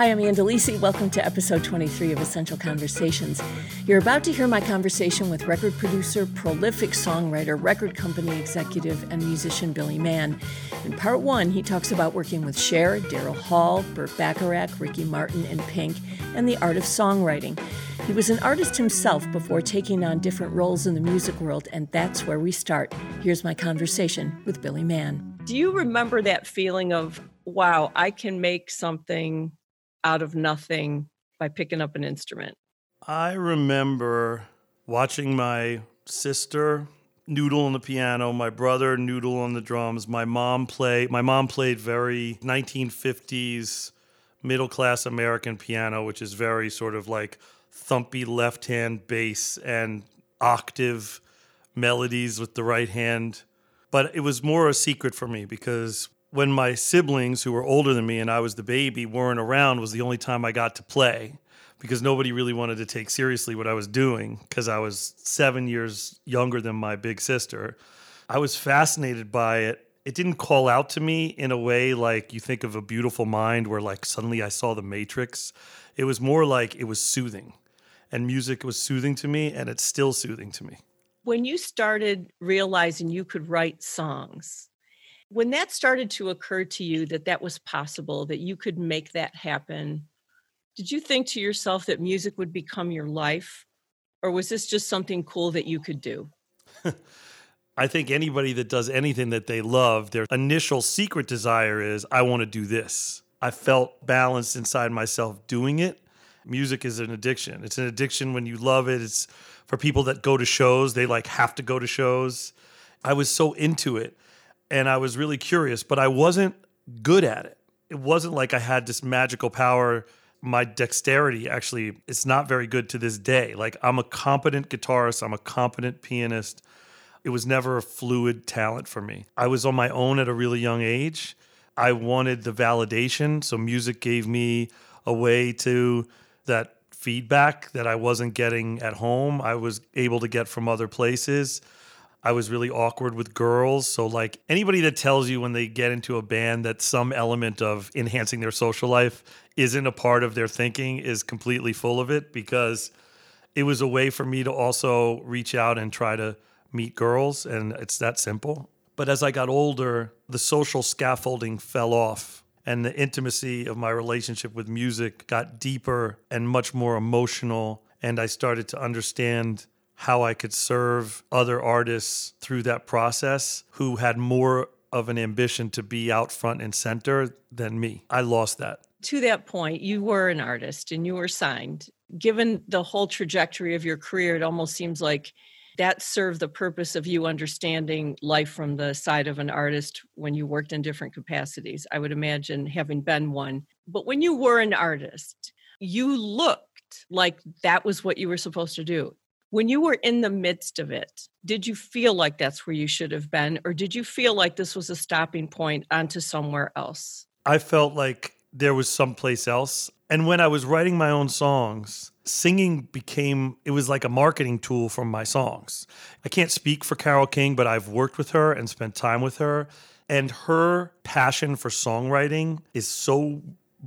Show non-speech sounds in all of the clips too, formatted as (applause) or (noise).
Hi, I'm Ann Delisi. Welcome to episode 23 of Essential Conversations. You're about to hear my conversation with record producer, prolific songwriter, record company executive, and musician Billy Mann. In part one, he talks about working with Cher, Daryl Hall, Burt Bacharach, Ricky Martin, and Pink, and the art of songwriting. He was an artist himself before taking on different roles in the music world, and that's where we start. Here's my conversation with Billy Mann. Do you remember that feeling of, wow, I can make something out of nothing by picking up an instrument? I remember watching my sister noodle on the piano, my brother noodle on the drums, my mom play my mom played very 1950s middle class American piano, which is very sort of like thumpy left hand bass and octave melodies with the right hand. But it was more a secret for me because when my siblings who were older than me and I was the baby weren't around was the only time I got to play because nobody really wanted to take seriously what I was doing because I was 7 years younger than my big sister. I was fascinated by it. It didn't call out to me in a way like you think of a beautiful mind where like suddenly I saw the matrix. It was more like it was soothing. And music was soothing to me and it's still soothing to me. When you started realizing you could write songs, when that started to occur to you that that was possible, that you could make that happen, did you think to yourself that music would become your life? Or was this just something cool that you could do? I think anybody that does anything that they love, their initial secret desire is, I want to do this. I felt balanced inside myself doing it. Music is an addiction. It's an addiction when you love it. It's for people that go to shows, they like have to go to shows. I was so into it and I was really curious, but I wasn't good at it. It wasn't like I had this magical power. My dexterity actually is not very good to this day. Like I'm a competent guitarist, I'm a competent pianist. It was never a fluid talent for me. I was on my own at a really young age. I wanted the validation, so music gave me a way to that feedback that I wasn't getting at home. I was able to get from other places. I was really awkward with girls. So, like anybody that tells you when they get into a band that some element of enhancing their social life isn't a part of their thinking is completely full of it because it was a way for me to also reach out and try to meet girls. And it's that simple. But as I got older, the social scaffolding fell off and the intimacy of my relationship with music got deeper and much more emotional. And I started to understand how I could serve other artists through that process who had more of an ambition to be out front and center than me. I lost that. To that point, you were an artist and you were signed. Given the whole trajectory of your career, it almost seems like that served the purpose of you understanding life from the side of an artist when you worked in different capacities. I would imagine having been one. But when you were an artist, you looked like that was what you were supposed to do. When you were in the midst of it, did you feel like that's where you should have been, or did you feel like this was a stopping point onto somewhere else? I felt like there was someplace else. And when I was writing my own songs, singing became it was like a marketing tool for my songs. I can't speak for Carole King, but I've worked with her and spent time with her and her passion for songwriting is so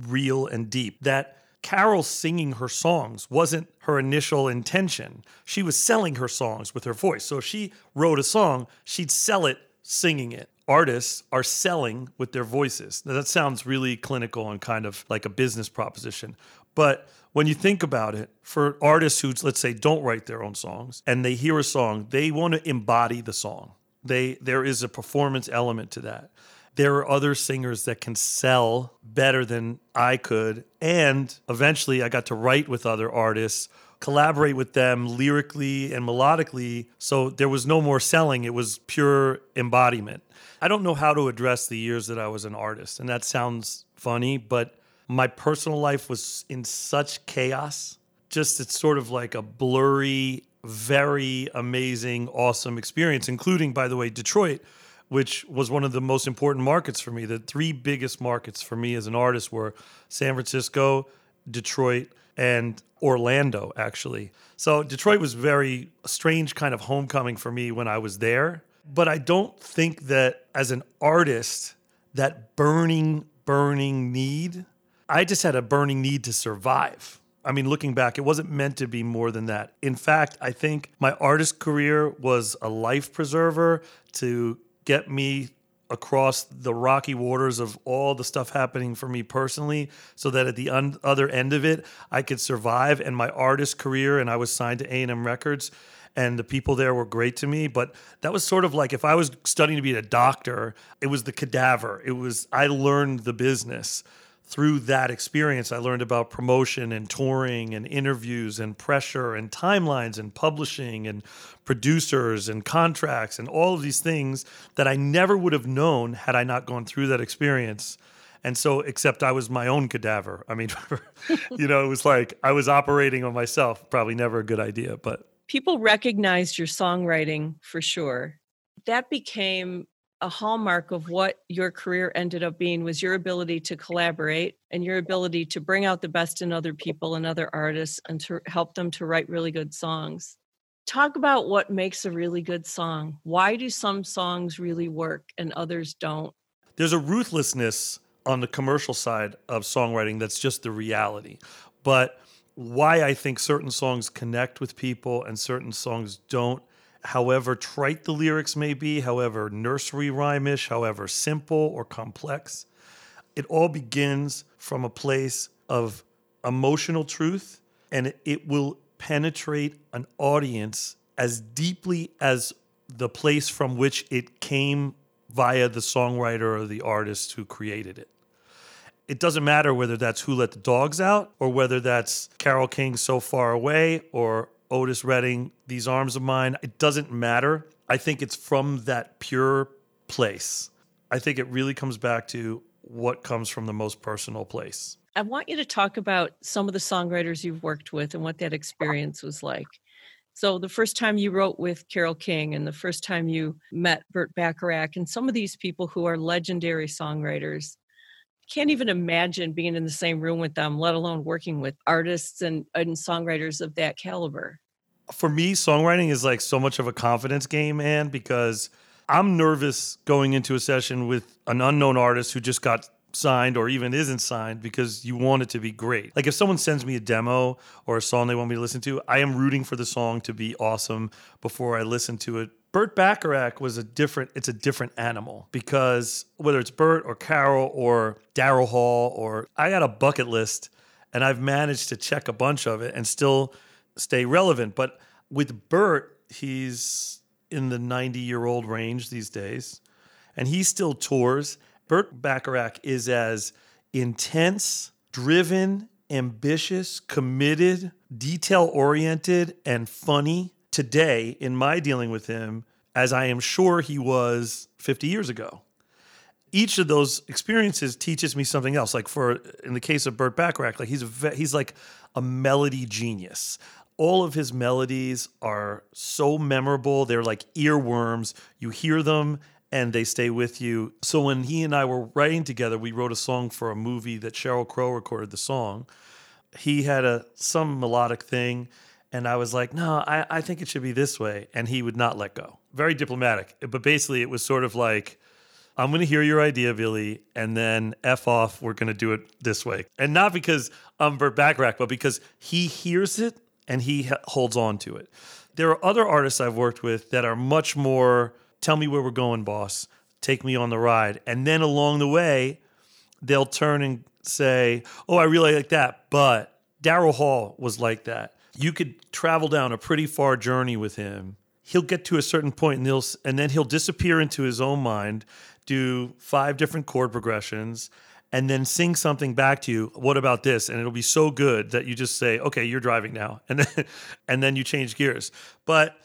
real and deep that Carole singing her songs wasn't her initial intention. She was selling her songs with her voice. So if she wrote a song, she'd sell it singing it. Artists are selling with their voices. Now, that sounds really clinical and kind of like a business proposition. But when you think about it, for artists who, let's say, don't write their own songs and they hear a song, they want to embody the song. They, there is a performance element to that there are other singers that can sell better than I could. And eventually I got to write with other artists, collaborate with them lyrically and melodically. So there was no more selling, it was pure embodiment. I don't know how to address the years that I was an artist. And that sounds funny, but my personal life was in such chaos. Just it's sort of like a blurry, very amazing, awesome experience, including, by the way, Detroit which was one of the most important markets for me. The three biggest markets for me as an artist were San Francisco, Detroit, and Orlando, actually. So Detroit was very strange kind of homecoming for me when I was there. But I don't think that as an artist, that burning, burning need I just had a burning need to survive. I mean, looking back, it wasn't meant to be more than that. In fact, I think my artist career was a life preserver to get me across the rocky waters of all the stuff happening for me personally so that at the un- other end of it I could survive. And my artist career and I was signed to A&M Records and the people there were great to me. But that was sort of like if I was studying to be a doctor it was the cadaver. It was I learned the business through that experience, I learned about promotion and touring and interviews and pressure and timelines and publishing and producers and contracts and all of these things that I never would have known had I not gone through that experience. And so, except I was my own cadaver. I mean, (laughs) you know, it was like I was operating on myself. Probably never a good idea, but people recognized your songwriting for sure. That became a hallmark of what your career ended up being was your ability to collaborate and your ability to bring out the best in other people and other artists and to help them to write really good songs. Talk about what makes a really good song. Why do some songs really work and others don't? There's a ruthlessness on the commercial side of songwriting that's just the reality. But why I think certain songs connect with people and certain songs don't however trite the lyrics may be, however nursery rhymish, however simple or complex, it all begins from a place of emotional truth and it will penetrate an audience as deeply as the place from which it came via the songwriter or the artist who created it. It doesn't matter whether that's Who Let the Dogs Out or whether that's Carole King So Far Away or Otis Redding, These Arms of Mine. It doesn't matter. I think it's from that pure place. I think it really comes back to what comes from the most personal place. I want you to talk about some of the songwriters you've worked with and what that experience was like. So, the first time you wrote with Carole King and the first time you met Burt Bacharach and some of these people who are legendary songwriters, can't even imagine being in the same room with them, let alone working with artists and, and songwriters of that caliber for me, songwriting is like so much of a confidence game, man, because I'm nervous going into a session with an unknown artist who just got signed or even isn't signed because you want it to be great. Like if someone sends me a demo or a song they want me to listen to, I am rooting for the song to be awesome before I listen to it. Burt Bacharach was a different it's a different animal because whether it's Burt or Carole or Daryl Hall or I got a bucket list and I've managed to check a bunch of it and still stay relevant. But with Burt, he's in the 90 year old range these days, and he still tours. Burt Bacharach is as intense, driven, ambitious, committed, detail oriented, and funny today in my dealing with him as I am sure he was 50 years ago. Each of those experiences teaches me something else. Like for in the case of Burt Bacharach, like he's a, he's like a melody genius all of his melodies are so memorable. They're like earworms. You hear them and they stay with you. So when he and I were writing together, we wrote a song for a movie that Sheryl Crow recorded the song. He had a some melodic thing, and I was like, no, I, I think it should be this way. And he would not let go. Very diplomatic. But basically it was sort of like, I'm going to hear your idea, Billy, and then F off, we're going to do it this way. And not because I'm Burt Bacharach, but because he hears it and he holds on to it. There are other artists I've worked with that are much more tell me where we're going, boss. Take me on the ride. And then along the way, they'll turn and say, Oh, I really like that. But Daryl Hall was like that. You could travel down a pretty far journey with him. He'll get to a certain point and, he'll, and then he'll disappear into his own mind, do five different chord progressions, and then sing something back to you what about this? And it'll be so good that you just say okay you're driving now. (laughs) And then and then you change gears. But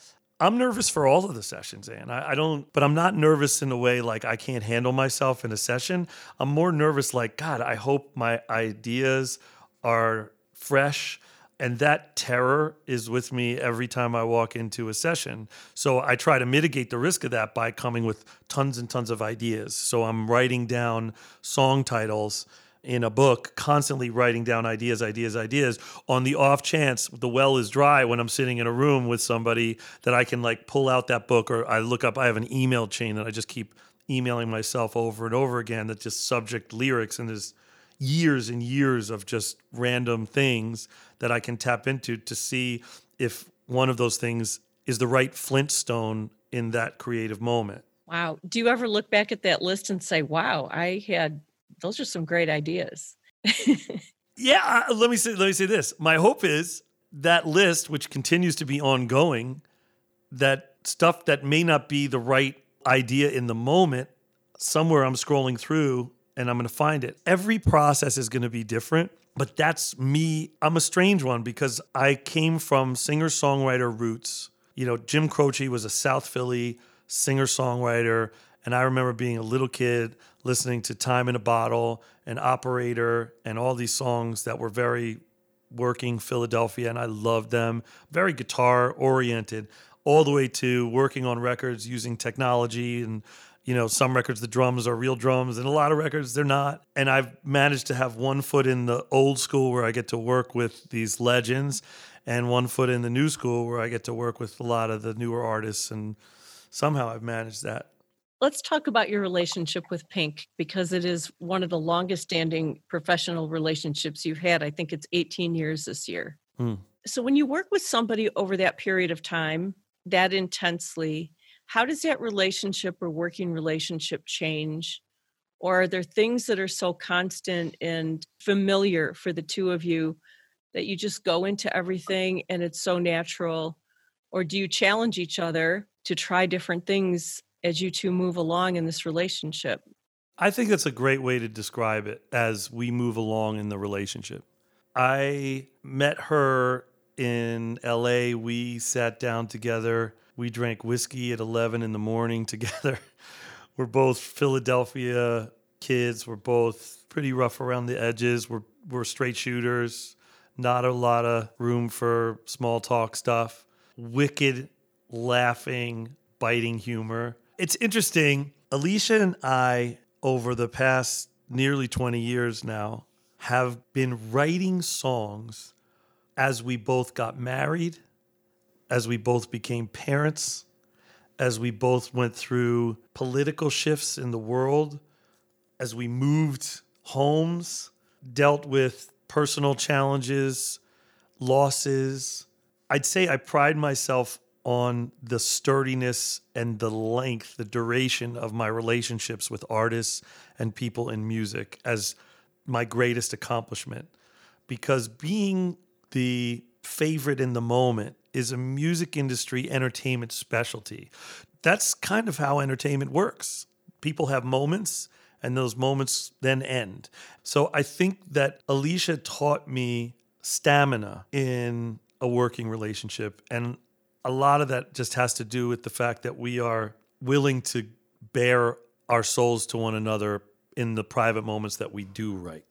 i'm nervous for all of the sessions and I, I, don't but i'm not nervous in a way like i can't handle myself in a session. I'm more nervous like god i hope my ideas are fresh and that terror is with me every time I walk into a session. So I try to mitigate the risk of that by coming with tons and tons of ideas. So I'm writing down song titles in a book, constantly writing down ideas, ideas, ideas on the off chance the well is dry when I'm sitting in a room with somebody that I can like pull out that book or I look up, I have an email chain that I just keep emailing myself over and over again that just subject lyrics and is years and years of just random things that I can tap into to see if one of those things is the right flintstone in that creative moment. Wow. Do you ever look back at that list and say, wow, I had those are some great ideas? (laughs) yeah. Uh, let me say, let me say this. My hope is that list, which continues to be ongoing, that stuff that may not be the right idea in the moment, somewhere I'm scrolling through and I'm going to find it. Every process is going to be different, but that's me. I'm a strange one because I came from singer songwriter roots. You know, Jim Croce was a South Philly singer songwriter. And I remember being a little kid listening to Time in a Bottle and Operator and all these songs that were very working Philadelphia. And I loved them, very guitar oriented, all the way to working on records using technology and you know, some records, the drums are real drums, and a lot of records, they're not. And I've managed to have one foot in the old school where I get to work with these legends, and one foot in the new school where I get to work with a lot of the newer artists. And somehow I've managed that. Let's talk about your relationship with Pink because it is one of the longest standing professional relationships you've had. I think it's 18 years this year. Mm. So, when you work with somebody over that period of time, that intensely, how does that relationship or working relationship change? Or are there things that are so constant and familiar for the two of you that you just go into everything and it's so natural? Or do you challenge each other to try different things as you two move along in this relationship? I think that's a great way to describe it as we move along in the relationship. I met her in LA. We sat down together we drank whiskey at 11 in the morning (laughs) together. we're both Philadelphia kids. We're both pretty rough around the edges. We're, we're straight shooters, not a lot of room for small talk stuff. Wicked, laughing, biting humor. It's interesting. Alecia and I, over the past nearly 20 years now, have been writing songs as we both got married as we both became parents, as we both went through political shifts in the world, as we moved homes, dealt with personal challenges, losses. I'd say I pride myself on the sturdiness and the length, the duration of my relationships with artists and people in music as my greatest accomplishment. Because being the favorite in the moment is a music industry entertainment specialty. That's kind of how entertainment works. People have moments and those moments then end. So I think that Alecia taught me stamina in a working relationship. And a lot of that just has to do with the fact that we are willing to bare our souls to one another in the private moments that we do right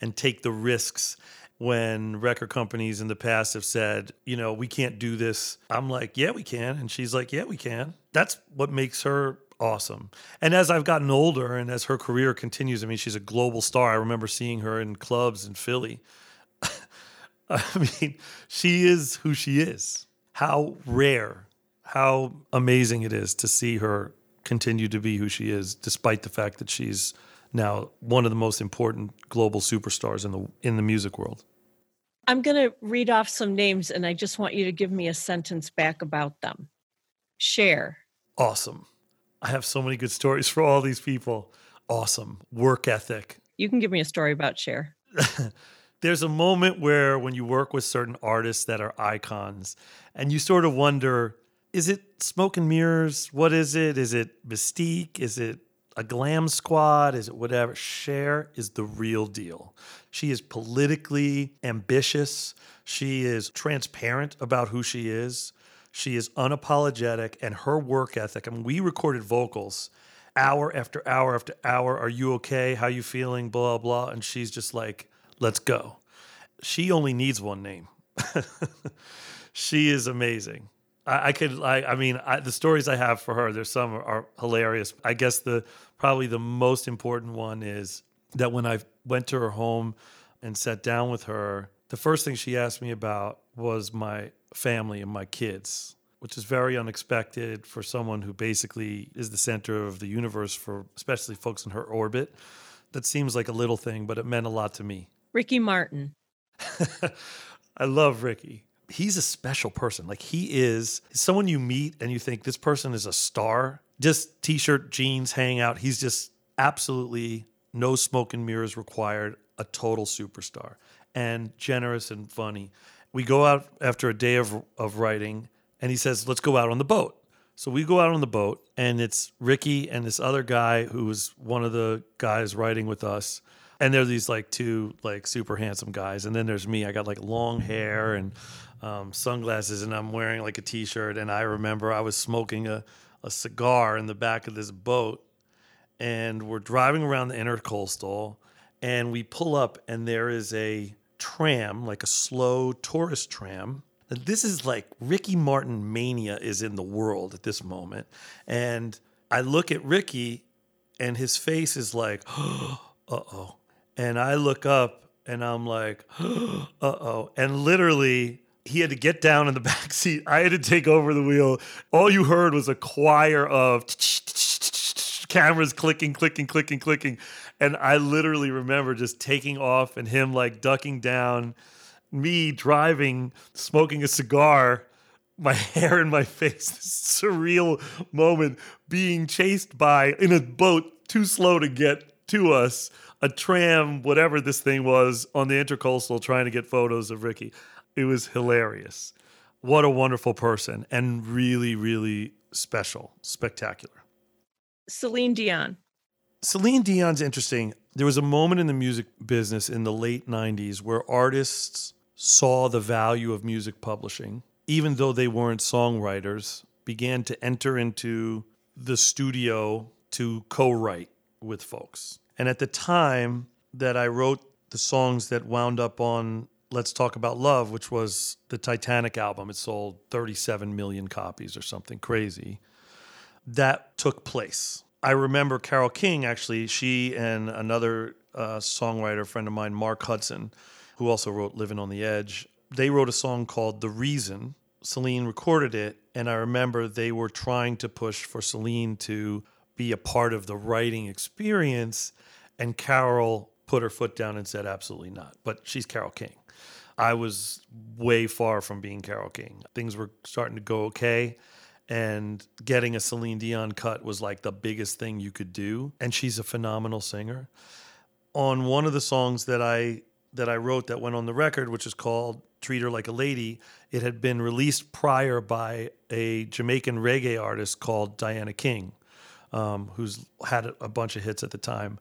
and take the risks when record companies in the past have said, you know, we can't do this. I'm like, yeah, we can. And she's like, yeah, we can. That's what makes her awesome. And as I've gotten older and as her career continues, I mean, she's a global star. I remember seeing her in clubs in Philly. (laughs) I mean, she is who she is. How rare, how amazing it is to see her continue to be who she is, despite the fact that she's now one of the most important global superstars in the in the music world. I'm going to read off some names and I just want you to give me a sentence back about them. Cher. Awesome. I have so many good stories for all these people. Awesome. Work ethic. You can give me a story about Cher. (laughs) There's a moment where when you work with certain artists that are icons and you sort of wonder is it smoke and mirrors? What is it? Is it mystique? Is it a glam squad, is it whatever? Cher is the real deal. She is politically ambitious. She is transparent about who she is. She is unapologetic, and her work ethic. I mean, we recorded vocals hour after hour after hour. Are you okay? How you feeling? Blah blah. And she's just like, let's go. She only needs one name. (laughs) she is amazing. I, I could, I, I mean, I, the stories I have for her, there's some are, are hilarious. I guess the probably the most important one is that when I went to her home and sat down with her, the first thing she asked me about was my family and my kids, which is very unexpected for someone who basically is the center of the universe for especially folks in her orbit. that seems like a little thing, but it meant a lot to me. Ricky Martin. (laughs) I love Ricky. He's a special person. Like he is someone you meet and you think this person is a star. Just t-shirt, jeans, hang out. He's just absolutely no smoke and mirrors required, a total superstar and generous and funny. We go out after a day of of writing and he says, "Let's go out on the boat." So we go out on the boat, and it's Ricky and this other guy who was one of the guys riding with us. And they're these like two like super handsome guys, and then there's me. I got like long hair and um, sunglasses, and I'm wearing like a t-shirt. And I remember I was smoking a a cigar in the back of this boat, and we're driving around the intercoastal, and we pull up, and there is a tram, like a slow tourist tram, this is like Ricky Martin mania is in the world at this moment. And I look at Ricky and his face is like, (gasps) uh oh. And I look up and I'm like, (gasps) uh oh. And literally, he had to get down in the (laughs) back seat. I had to take over the wheel. All you heard was a choir of cameras clicking, clicking, clicking, clicking. And I literally remember just taking off and him like ducking down me driving, smoking a cigar, my (laughs) hair in my face, this surreal moment being chased by in a boat too slow to get to us, a tram, whatever this thing was, on the intercoastal trying to get photos of Ricky. It was hilarious. What a wonderful person and really, really special, spectacular. Celine Dion. Celine Dion's interesting. There was a moment in the music business in the late 90s where artists saw the value of music publishing, even though they weren't songwriters, began to enter into the studio to co write with folks. And at the time that I wrote the songs that wound up on Let's Talk About Love, which was the Titanic album, it sold 37 million copies or something crazy. That took place. I remember Carole King actually, she and another uh, songwriter friend of mine, Mark Hudson, who also wrote Living on the Edge, they wrote a song called The Reason. Celine recorded it, and I remember they were trying to push for Celine to be a part of the writing experience, and Carole put her foot down and said, absolutely not. But she's Carole King. I was way far from being Carole King. Things were starting to go okay. And getting a Celine Dion cut was like the biggest thing you could do. And she's a phenomenal singer. On one of the songs that I that I wrote that went on the record, which is called Treat Her Like a Lady. It had been released prior by a Jamaican reggae artist called Diana King, um, who's had a bunch of hits at the time.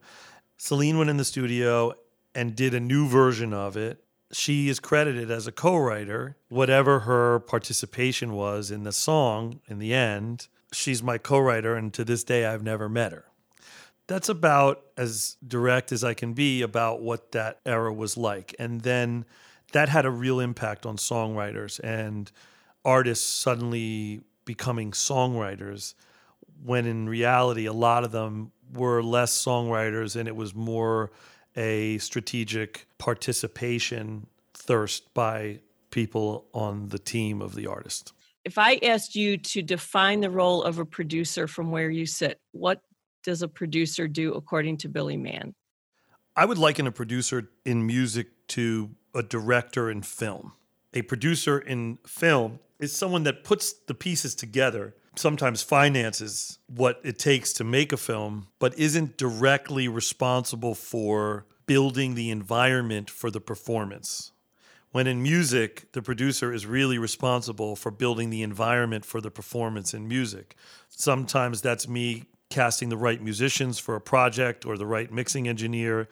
Celine went in the studio and did a new version of it. She is credited as a co writer. Whatever her participation was in the song in the end, she's my co writer. And to this day, I've never met her that's about as direct as I can be about what that era was like. And then that had a real impact on songwriters and artists suddenly becoming songwriters when in reality a lot of them were less songwriters and it was more a strategic participation thirst by people on the team of the artist. If I asked you to define the role of a producer from where you sit, what does a producer do according to Billy Mann? I would liken a producer in music to a director in film. A producer in film is someone that puts the pieces together, sometimes finances what it takes to make a film, but isn't directly responsible for building the environment for the performance. When in music, the producer is really responsible for building the environment for the performance in music. Sometimes that's me casting the right musicians for a project or the right mixing engineer.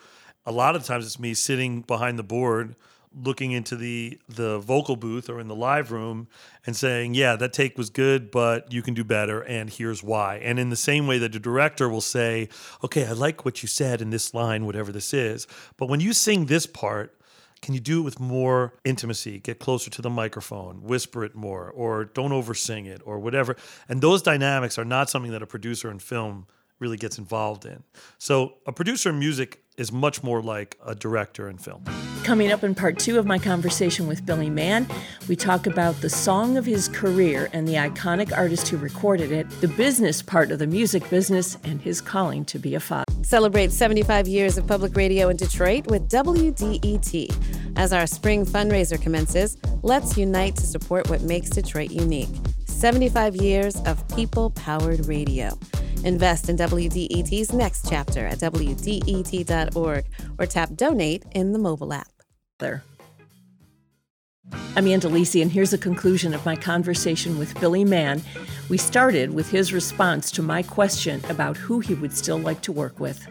A lot of times it's me sitting behind the board looking into the the vocal booth or in the live room and saying, "Yeah, that take was good, but you can do better and here's why." And in the same way that the director will say, "Okay, I like what you said in this line whatever this is, but when you sing this part, can you do it with more intimacy? Get closer to the microphone, whisper it more, or don't oversing it, or whatever. And those dynamics are not something that a producer in film really gets involved in. So a producer in music is much more like a director in film. Coming up in part two of my conversation with Billy Mann, we talk about the song of his career and the iconic artist who recorded it, the business part of the music business, and his calling to be a father. Celebrate 75 years of public radio in Detroit with WDET. As our spring fundraiser commences, let's unite to support what makes Detroit unique. 75 years of people powered radio. Invest in WDET's next chapter at WDET.org or tap donate in the mobile app. There. I'm Ann and here's a conclusion of my conversation with Billy Mann. We started with his response to my question about who he would still like to work with.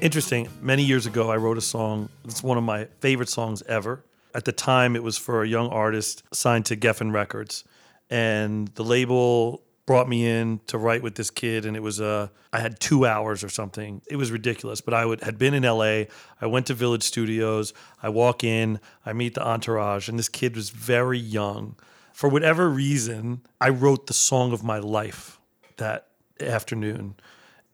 Interesting. Many years ago, I wrote a song. It's one of my favorite songs ever. At the time, it was for a young artist signed to Geffen Records. And the label brought me in to write with this kid and it was uh I had 2 hours or something. It was ridiculous, but I would had been in LA. I went to Village Studios. I walk in, I meet the entourage and this kid was very young. For whatever reason, I wrote the song of my life that afternoon.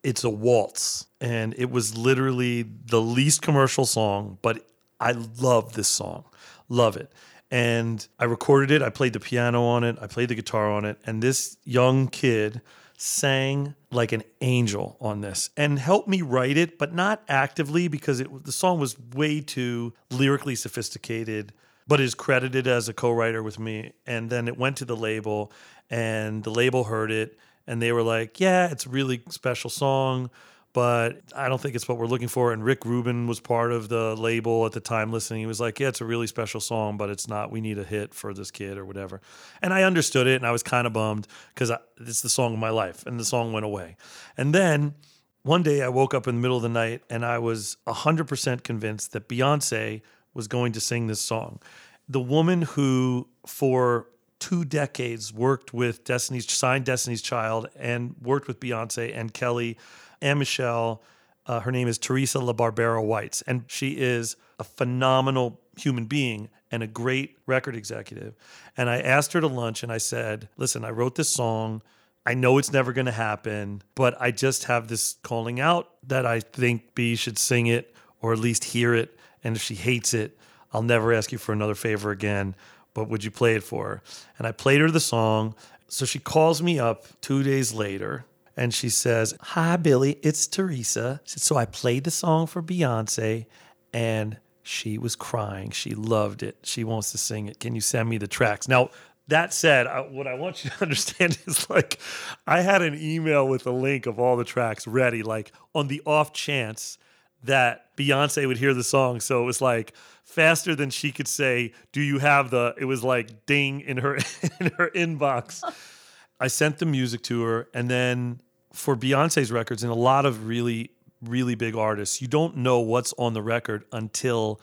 It's a waltz and it was literally the least commercial song, but I love this song. Love it and I recorded it. I played the piano on it. I played the guitar on it. And this young kid sang like an angel on this and helped me write it, but not actively because it, the song was way too lyrically sophisticated, but is credited as a co writer with me. And then it went to the label, and the label heard it. And they were like, yeah, it's a really special song but I don't think it's what we're looking for. And Rick Rubin was part of the label at the time listening. He was like, Yeah, it's a really special song, but it's not, we need a hit for this kid or whatever. And I understood it and I was kind of bummed because it's the song of my life. And the song went away. And then one day I woke up in the middle of the night and I was 100% convinced that Beyonce was going to sing this song. The woman who, for two decades, worked with Destiny's, signed Destiny's Child and worked with Beyonce and Kelly and Michelle. Uh, her name is Teresa LaBarbera Whites, and she is a phenomenal human being and a great record executive. And I asked her to lunch and I said, Listen, I wrote this song. I know it's never going to happen, but I just have this calling out that I think B should sing it or at least hear it. And if she hates it, I'll never ask you for another favor again. But would you play it for her? And I played her the song. So she calls me up two days later and she says, Hi, Billy, it's Teresa. Said, so I played the song for Beyonce and she was crying. She loved it. She wants to sing it. Can you send me the tracks? Now, that said, I, what I want you to (laughs) understand is like, I had an email with a link of all the tracks ready, like on the off chance that Beyonce would hear the song. So it was like faster than she could say, "Do you have the?" It was like ding in her (laughs) in her inbox. (laughs) I sent the music to her, and then for Beyonce's records and a lot of really, really big artists, you don't know what's on the record until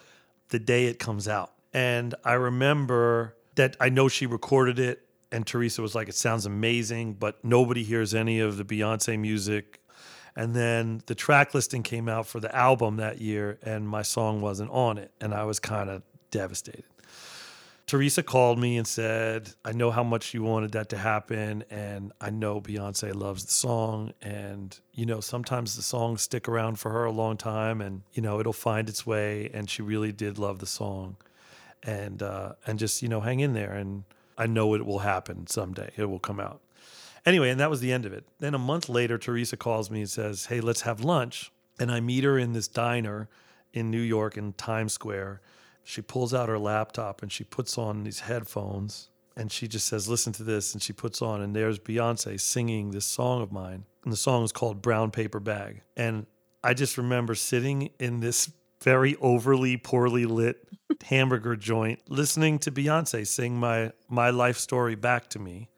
the day it comes out. And I remember that I know she recorded it, and Teresa was like, it sounds amazing, but nobody hears any of the Beyonce music. And then the track listing came out for the album that year, and my song wasn't on it. And I was kind of devastated. Teresa called me and said, I know how much you wanted that to happen. And I know Beyonce loves the song. And, you know, sometimes the songs stick around for her a long time and, you know, it'll find its way. And she really did love the song. And, uh, and just, you know, hang in there. And I know it will happen someday. It will come out. Anyway, and that was the end of it. Then a month later, Teresa calls me and says, Hey, let's have lunch. And I meet her in this diner in New York in Times Square she pulls out her laptop and she puts on these headphones and she just says, Listen to this. And she puts on, and there's Beyonce singing this song of mine. And the song is called Brown Paper Bag. And I just remember sitting in this very overly poorly lit (laughs) hamburger joint listening to Beyonce sing my my life story back to me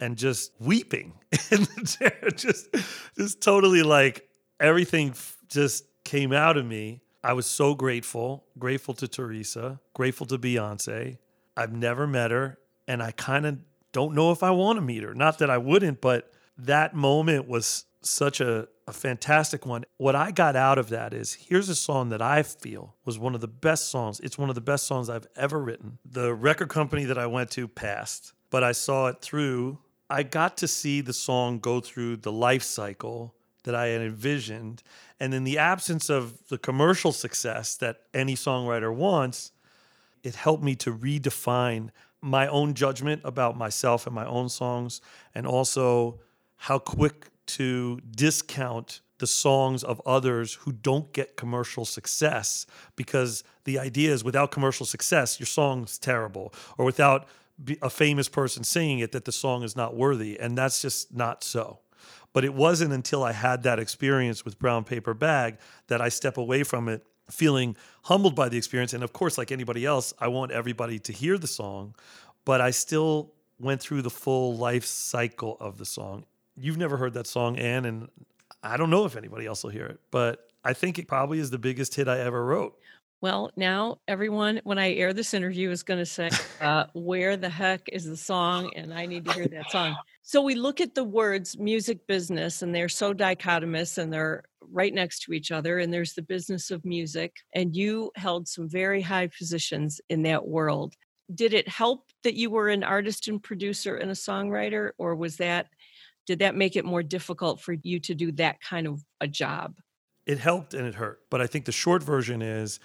and just weeping (laughs) in the chair just just totally like everything just came out of me I was so grateful, grateful to Teresa, grateful to Beyonce. I've never met her, and I kind of don't know if I want to meet her. Not that I wouldn't, but that moment was such a, a fantastic one. What I got out of that is here's a song that I feel was one of the best songs. It's one of the best songs I've ever written. The record company that I went to passed, but I saw it through. I got to see the song go through the life cycle that I had envisioned. And in the absence of the commercial success that any songwriter wants, it helped me to redefine my own judgment about myself and my own songs, and also how quick to discount the songs of others who don't get commercial success because the idea is without commercial success, your song's terrible, or without a famous person singing it, that the song is not worthy. And that's just not so. But it wasn't until I had that experience with Brown Paper Bag that I step away from it feeling humbled by the experience. And of course, like anybody else, I want everybody to hear the song, but I still went through the full life cycle of the song. You've never heard that song, Anne, and I don't know if anybody else will hear it, but I think it probably is the biggest hit I ever wrote. Well, now everyone, when I air this interview, is going to say, uh, Where the heck is the song? And I need to hear that song. So we look at the words music business, and they're so dichotomous and they're right next to each other. And there's the business of music, and you held some very high positions in that world. Did it help that you were an artist and producer and a songwriter, or was that did that make it more difficult for you to do that kind of a job? It helped and it hurt. But I think the short version is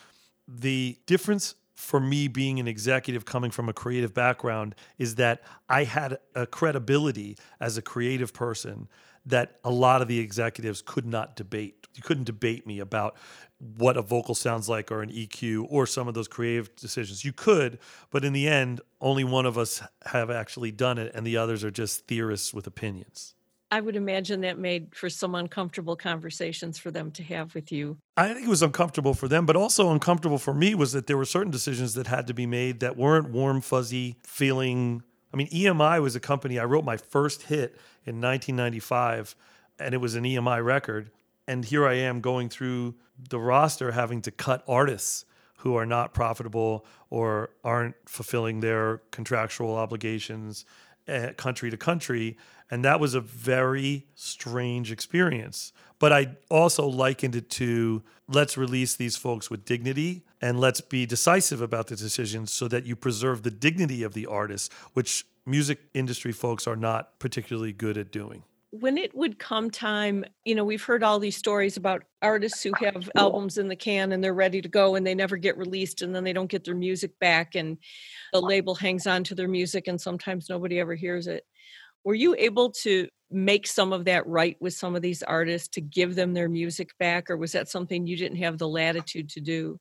the difference for me being an executive coming from a creative background is that I had a credibility as a creative person that a lot of the executives could not debate. You couldn't debate me about what a vocal sounds like or an EQ or some of those creative decisions. You could, but in the end, only one of us have actually done it, and the others are just theorists with opinions. I would imagine that made for some uncomfortable conversations for them to have with you. I think it was uncomfortable for them, but also uncomfortable for me was that there were certain decisions that had to be made that weren't warm, fuzzy feeling. I mean, EMI was a company, I wrote my first hit in 1995, and it was an EMI record. And here I am going through the roster having to cut artists who are not profitable or aren't fulfilling their contractual obligations uh, country to country. And that was a very strange experience. But I also likened it to let's release these folks with dignity and let's be decisive about the decisions so that you preserve the dignity of the artist, which music industry folks are not particularly good at doing when it would come time, you know, we've heard all these stories about artists who have albums in the can and they're ready to go and they never get released and then they don't get their music back and the label hangs on to their music and sometimes nobody ever hears it. Were you able to make some of that right with some of these artists to give them their music back or was that something you didn't have the latitude to do?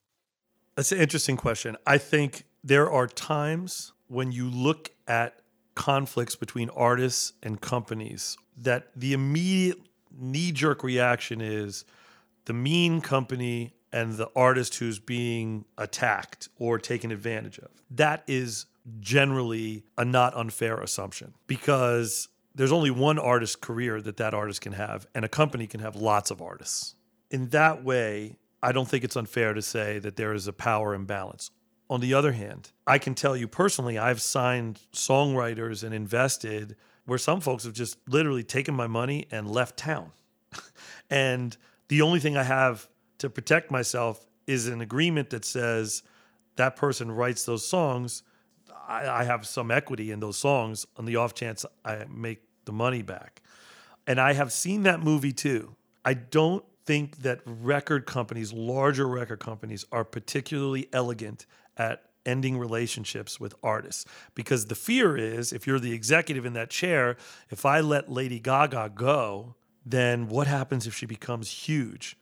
That's an interesting question. I think there are times when you look at conflicts between artists and companies that the immediate knee jerk reaction is the mean company and the artist who's being attacked or taken advantage of. That is generally a not unfair assumption because there's only one artist career that that artist can have, and a company can have lots of artists. In that way, I don't think it's unfair to say that there is a power imbalance. On the other hand, I can tell you personally, I've signed songwriters and invested where some folks have just literally taken my money and left town. (laughs) and the only thing I have to protect myself is an agreement that says that person writes those songs. I, I have some equity in those songs on the off chance I make the money back. And I have seen that movie too. I don't think that record companies, larger record companies, are particularly elegant at ending relationships with artists because the fear is if you're the executive in that chair if i let lady gaga go then what happens if she becomes huge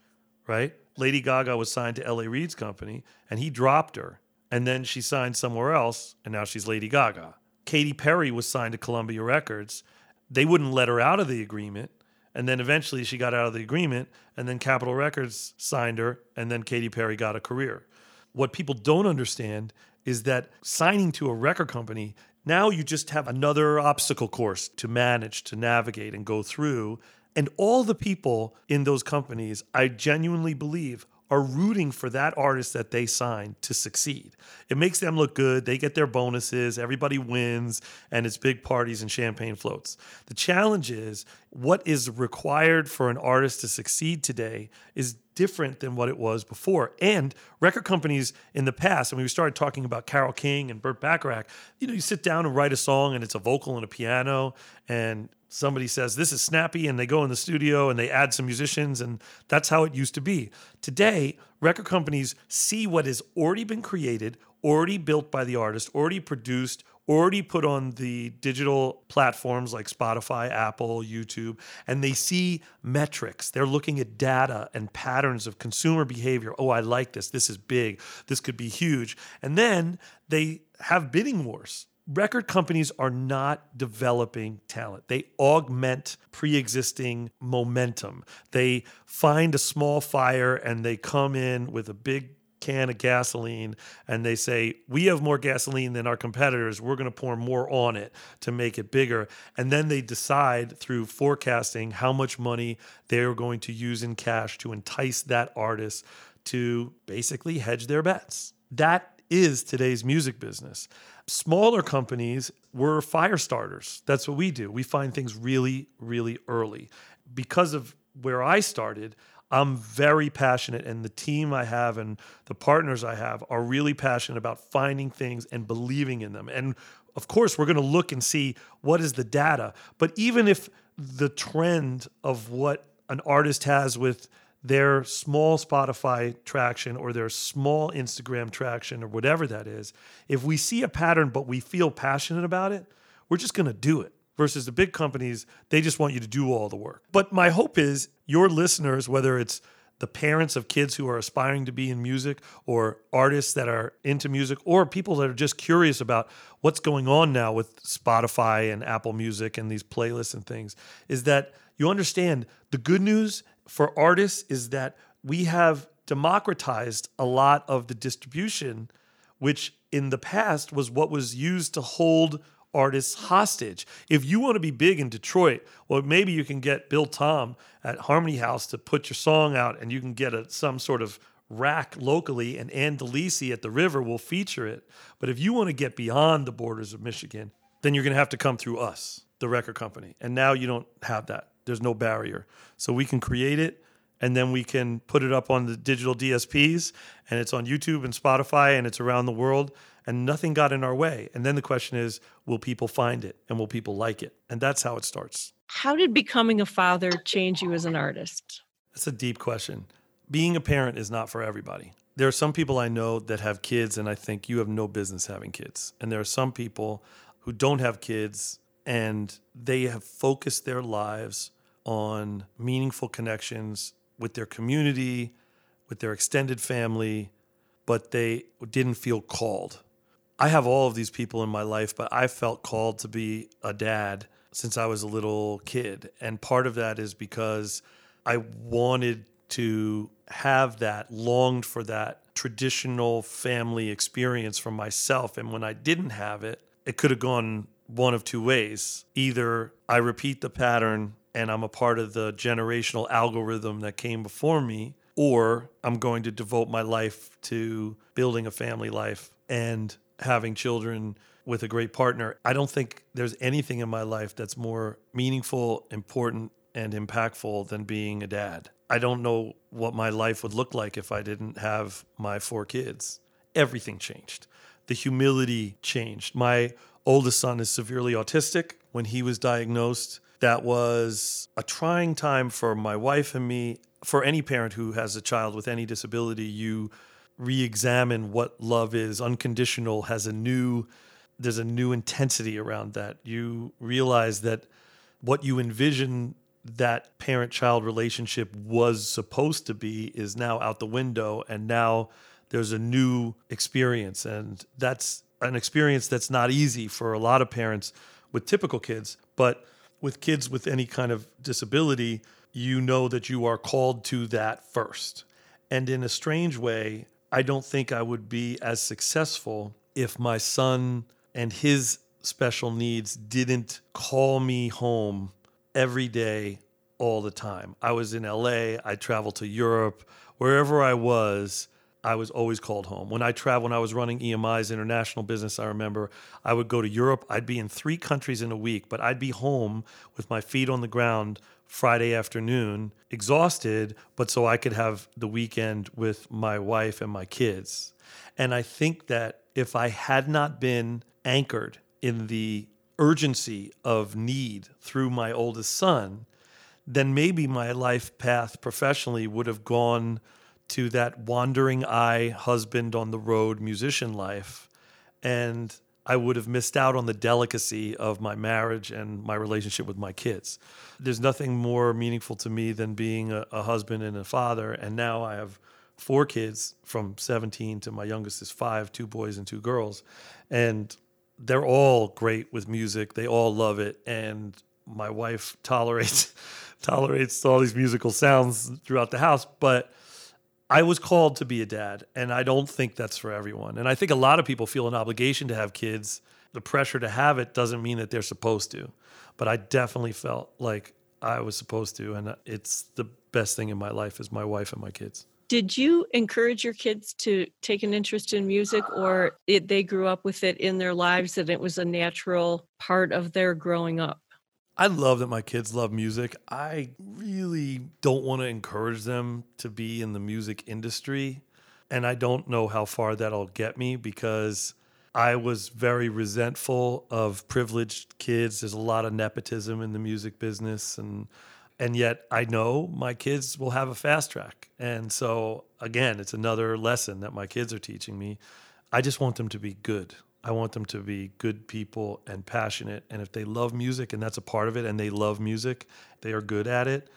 right lady gaga was signed to L.A. Reid's company and he dropped her and then she signed somewhere else and now she's lady gaga. Katy perry was signed to columbia records. They wouldn't let her out of the agreement and then eventually she got out of the agreement and then capitol records signed her and then katy perry got a career. What people don't understand is that signing to a record company, now you just have another obstacle course to manage, to navigate, and go through. And all the people in those companies, I genuinely believe, are rooting for that artist that they signed to succeed. It makes them look good. They get their bonuses, everybody wins, and it's big parties and champagne floats. The challenge is what is required for an artist to succeed today is different than what it was before. And record companies in the past, mean, we started talking about Carole King and Burt Bacharach. You know, you sit down and write a song, and it's a vocal and a piano, and somebody says this is snappy, and they go in the studio and they add some musicians, and that's how it used to be. Today, record companies see what has already been created, already built by the artist, already produced, already put on the digital platforms like Spotify, Apple, YouTube, and they see metrics. They're looking at data and patterns of consumer behavior. Oh, I like this. This is big. This could be huge. And then they have bidding wars. Record companies are not developing talent. They augment pre existing momentum. They find a small fire and they come in with a big can of gasoline and they say, We have more gasoline than our competitors. We're going to pour more on it to make it bigger. And then they decide through forecasting how much money they are going to use in cash to entice that artist to basically hedge their bets. That is today's music business. Smaller companies were fire starters. That's what we do. We find things really, really early. Because of where I started, I'm very passionate, and the team I have and the partners I have are really passionate about finding things and believing in them. And of course, we're going to look and see what is the data. But even if the trend of what an artist has with their small Spotify traction or their small Instagram traction or whatever that is, if we see a pattern but we feel passionate about it, we're just going to do it versus the big companies, they just want you to do all the work. But my hope is your listeners, whether it's the parents of kids who are aspiring to be in music or artists that are into music or people that are just curious about what's going on now with Spotify and Apple Music and these playlists and things is that you understand the good news for artists is that we have democratized a lot of the distribution which in the past was what was used to hold artists hostage. If you want to be big in Detroit, well, maybe you can get Bill Tom at Harmony House to put your song out and you can get a, some sort of rack locally and Ann Delisi at the river will feature it. But if you want to get beyond the borders of Michigan, then you're going to have to come through us, the record company. And now you don't have that. There's no barrier. So we can create it and then we can put it up on the digital DSPs and it's on YouTube and Spotify and it's around the world and nothing got in our way. And then the question is, will people find it and will people like it? And that's how it starts. How did becoming a father change you as an artist? That's a deep question. Being a parent is not for everybody. There are some people I know that have kids, and I think you have no business having kids. And there are some people who don't have kids and they have focused their lives on meaningful connections with their community, with their extended family, but they didn't feel called. I have all of these people in my life, but I felt called to be a dad since I was a little kid. And part of that is because I wanted to have that, longed for that traditional family experience for myself. And when I didn't have it, it could have gone one of two ways. Either I repeat the pattern and I'm a part of the generational algorithm that came before me, or I'm going to devote my life to building a family life and having children with a great partner. I don't think there's anything in my life that's more meaningful, important, and impactful than being a dad. I don't know what my life would look like if I didn't have my four kids. Everything changed. The humility changed. My oldest son is severely autistic. When he was diagnosed, that was a trying time for my wife and me. For any parent who has a child with any disability, you re-examine what love is. Unconditional has a new there's a new intensity around that. You realize that what you envision that parent child relationship was supposed to be is now out the window and now there's a new experience. And that's an experience that's not easy for a lot of parents with typical kids but with kids with any kind of disability you know that you are called to that first and in a strange way I don't think I would be as successful if my son and his special needs didn't call me home every day, all the time. I was in LA, I traveled to Europe, wherever I was. I was always called home. When I traveled, when I was running EMI's international business, I remember I would go to Europe. I'd be in three countries in a week, but I'd be home with my feet on the ground Friday afternoon, exhausted, but so I could have the weekend with my wife and my kids. And I think that if I had not been anchored in the urgency of need through my oldest son, then maybe my life path professionally would have gone to that wandering eye husband on the road musician life. And I would have missed out on the delicacy of my marriage and my relationship with my kids. There's nothing more meaningful to me than being a, a husband and a father. And now I have four kids from 17 to my youngest is five, two boys and two girls. And they're all great with music. They all love it. And my wife tolerates (laughs) tolerates all these musical sounds throughout the house. But I was called to be a dad, and I don't think that's for everyone. And I think a lot of people feel an obligation to have kids. The pressure to have it doesn't mean that they're supposed to. But I definitely felt like I was supposed to, and it's the best thing in my life is my wife and my kids. Did you encourage your kids to take an interest in music, or it, they grew up with it in their lives and it was a natural part of their growing up? I love that my kids love music. I really don't want to encourage them to be in the music industry. And I don't know how far that'll get me because I was very resentful of privileged kids. There's a lot of nepotism in the music business and and yet I know my kids will have a fast track. And so again, it's another lesson that my kids are teaching me. I just want them to be good. I want them to be good people and passionate. And if they love music and that's a part of it and they love music, they are good at it.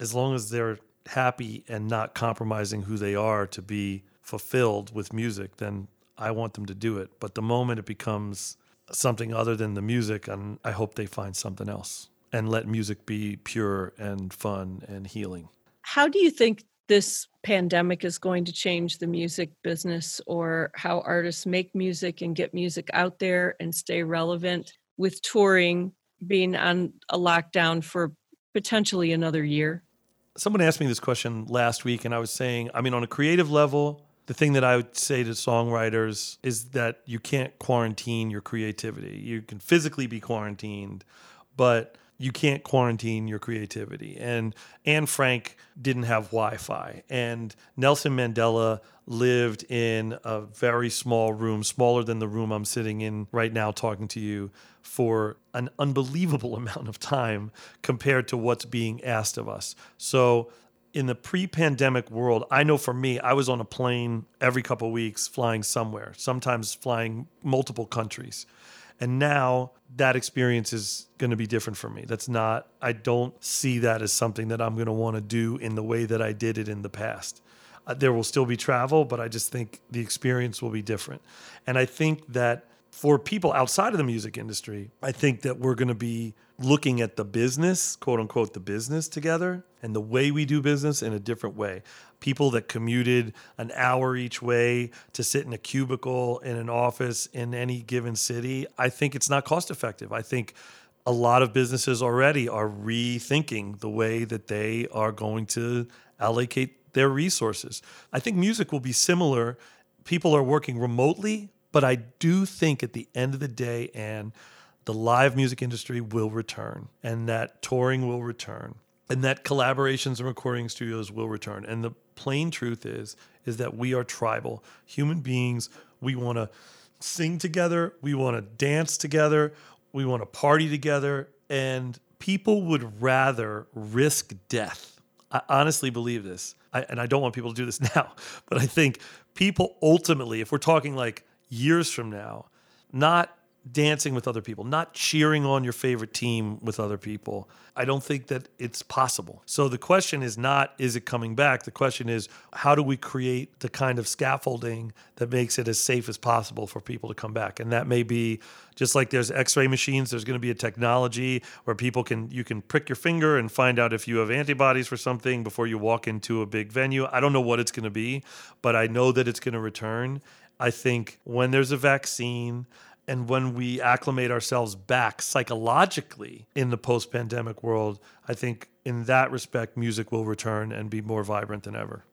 As long as they're happy and not compromising who they are to be fulfilled with music, then I want them to do it. But the moment it becomes something other than the music, and I hope they find something else and let music be pure and fun and healing. How do you think this pandemic is going to change the music business or how artists make music and get music out there and stay relevant with touring being on a lockdown for potentially another year? Someone asked me this question last week, and I was saying, I mean, on a creative level, the thing that I would say to songwriters is that you can't quarantine your creativity. You can physically be quarantined, but you can't quarantine your creativity. And Anne Frank didn't have Wi Fi. And Nelson Mandela lived in a very small room, smaller than the room I'm sitting in right now talking to you, for an unbelievable (laughs) amount of time compared to what's being asked of us. So, in the pre-pandemic world, I know for me, I was on a plane every couple weeks flying somewhere, sometimes flying multiple countries. And now that experience is going to be different for me. That's not, I don't see that as something that I'm going to want to do in the way that I did it in the past. Uh, there will still be travel, but I just think the experience will be different. And I think that for people outside of the music industry, I think that we're going to be looking at the business, quote unquote, the business together and the way we do business in a different way. People that commuted an hour each way to sit in a cubicle in an office in any given city, I think it's not cost effective. I think a lot of businesses already are rethinking the way that they are going to allocate their resources. I think music will be similar. People are working remotely but I do think at the end of the day, and the live music industry will return, and that touring will return, and that collaborations and recording studios will return. And the plain truth is, is that we are tribal human beings. We want to sing together. We want to dance together. We want to party together. And people would rather risk death. I honestly believe this. I, and I don't want people to do this (laughs) now, but I think people ultimately, if we're talking like years from now, not dancing with other people, not cheering on your favorite team with other people. I don't think that it's possible. So the question is not, is it coming back? The question is, how do we create the kind of scaffolding that makes it as safe as possible for people to come back? And that may be just like there's x-ray machines, there's going to be a technology where people can, you can prick your finger and find out if you have antibodies for something before you walk into a big venue. I don't know what it's going to be, but I know that it's going to return. I think when there's a vaccine and when we acclimate ourselves back psychologically in the post pandemic world, I think in that respect, music will return and be more vibrant than ever.